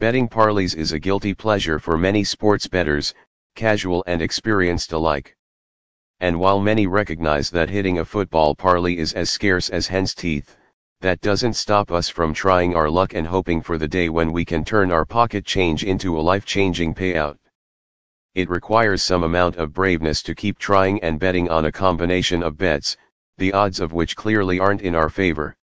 Betting parlays is a guilty pleasure for many sports bettors, casual and experienced alike. And while many recognize that hitting a football parlay is as scarce as hen's teeth, that doesn't stop us from trying our luck and hoping for the day when we can turn our pocket change into a life-changing payout. It requires some amount of braveness to keep trying and betting on a combination of bets, the odds of which clearly aren't in our favor.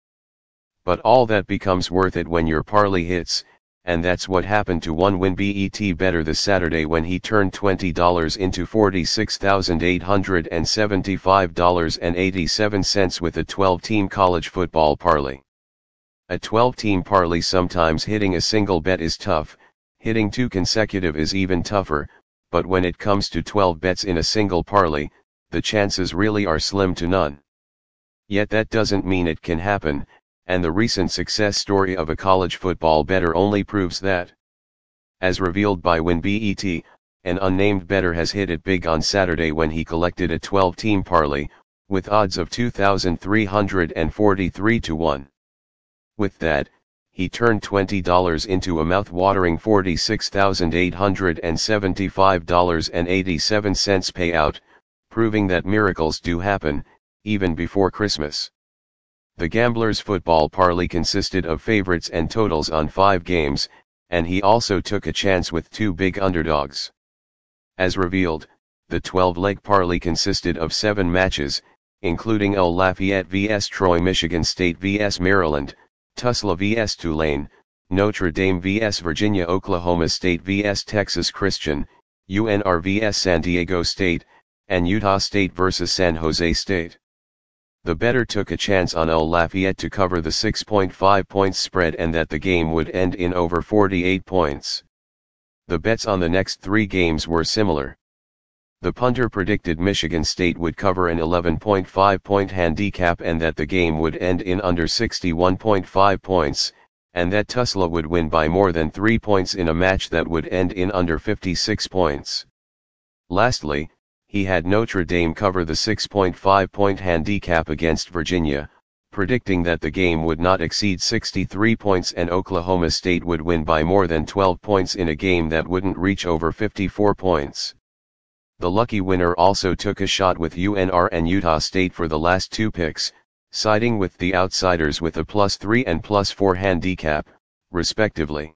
But all that becomes worth it when your parlay hits, and that's what happened to one win BET bettor this Saturday when he turned $20 into $46,875.87 with a 12-team college football parlay. A 12-team parlay sometimes hitting a single bet is tough, hitting two consecutive is even tougher, but when it comes to 12 bets in a single parlay, the chances really are slim to none. Yet that doesn't mean it can happen, and the recent success story of a college football bettor only proves that. As revealed by WinBet, an unnamed bettor has hit it big on Saturday when he collected a 12-team parlay, with odds of 2,343 to 1. With that, he turned $20 into a mouth-watering $46,875.87 payout, proving that miracles do happen, even before Christmas. The gambler's football parlay consisted of favorites and totals on five games, and he also took a chance with two big underdogs. As revealed, the 12-leg parlay consisted of seven matches, including Old Lafayette vs. Troy Michigan State vs. Maryland, Tusla vs. Tulane, Notre Dame vs. Virginia Oklahoma State vs. Texas Christian, UNR vs. San Diego State, and Utah State vs. San Jose State. The bettor took a chance on Old Lafayette to cover the 6.5 points spread and that the game would end in over 48 points. The bets on the next three games were similar. The punter predicted Michigan State would cover an 11.5 point handicap and that the game would end in under 61.5 points, and that Tulsa would win by more than 3 points in a match that would end in under 56 points. Lastly, he had Notre Dame cover the 6.5 point handicap against Virginia, predicting that the game would not exceed 63 points and Oklahoma State would win by more than 12 points in a game that wouldn't reach over 54 points. The lucky winner also took a shot with UNR and Utah State for the last two picks, siding with the outsiders with a plus 3 and plus 4 handicap, respectively.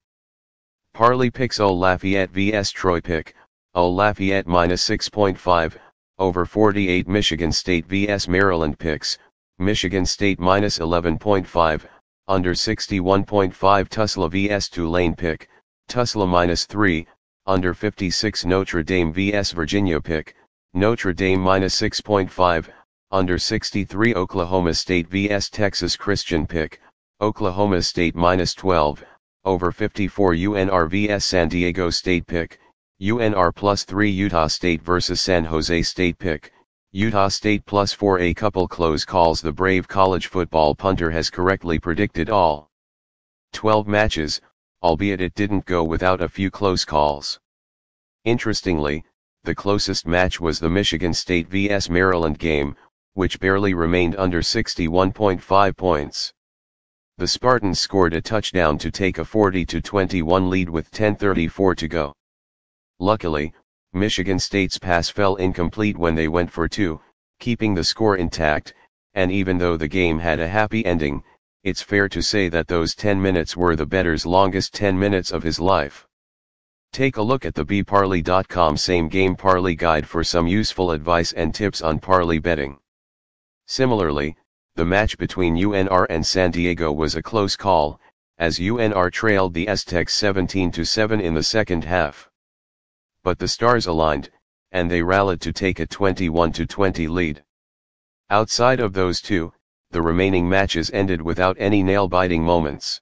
Parlay picks Lafayette vs Troy pick, Old Lafayette minus 6.5, over 48 Michigan State vs Maryland picks, Michigan State minus 11.5, under 61.5 Tusla vs Tulane pick, Tusla minus 3, under 56 Notre Dame vs Virginia pick, Notre Dame minus 6.5, under 63 Oklahoma State vs Texas Christian pick, Oklahoma State minus 12, over 54 UNR vs San Diego State pick, UNR plus 3 Utah State vs San Jose State pick, Utah State plus 4 a couple close calls the brave college football punter has correctly predicted all. 12 matches, albeit it didn't go without a few close calls. Interestingly, the closest match was the Michigan State vs Maryland game, which barely remained under 61.5 points. The Spartans scored a touchdown to take a 40-21 lead with 10.34 to go. Luckily, Michigan State's pass fell incomplete when they went for two, keeping the score intact, and even though the game had a happy ending, it's fair to say that those 10 minutes were the bettor's longest 10 minutes of his life. Take a look at the BParlay.com same game parlay guide for some useful advice and tips on parlay betting. Similarly, the match between UNR and San Diego was a close call, as UNR trailed the Aztecs 17 7 in the second half but the stars aligned, and they rallied to take a 21-20 lead. Outside of those two, the remaining matches ended without any nail-biting moments.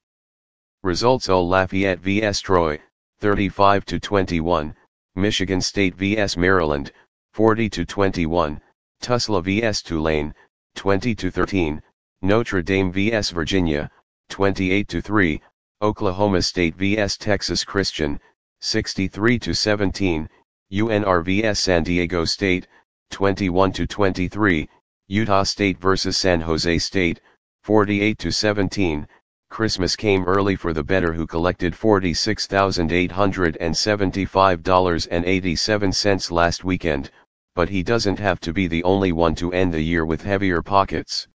Results Old Lafayette vs. Troy, 35-21, Michigan State vs. Maryland, 40-21, Tulsa vs. Tulane, 20-13, Notre Dame vs. Virginia, 28-3, Oklahoma State vs. Texas Christian, 63 to 17, UNR vs San Diego State, 21 to 23, Utah State vs San Jose State, 48 to 17, Christmas came early for the bettor who collected $46,875.87 last weekend, but he doesn't have to be the only one to end the year with heavier pockets.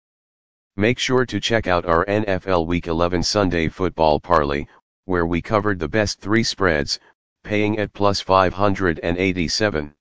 Make sure to check out our NFL Week 11 Sunday Football Parlay, where we covered the best three spreads, paying at plus 587.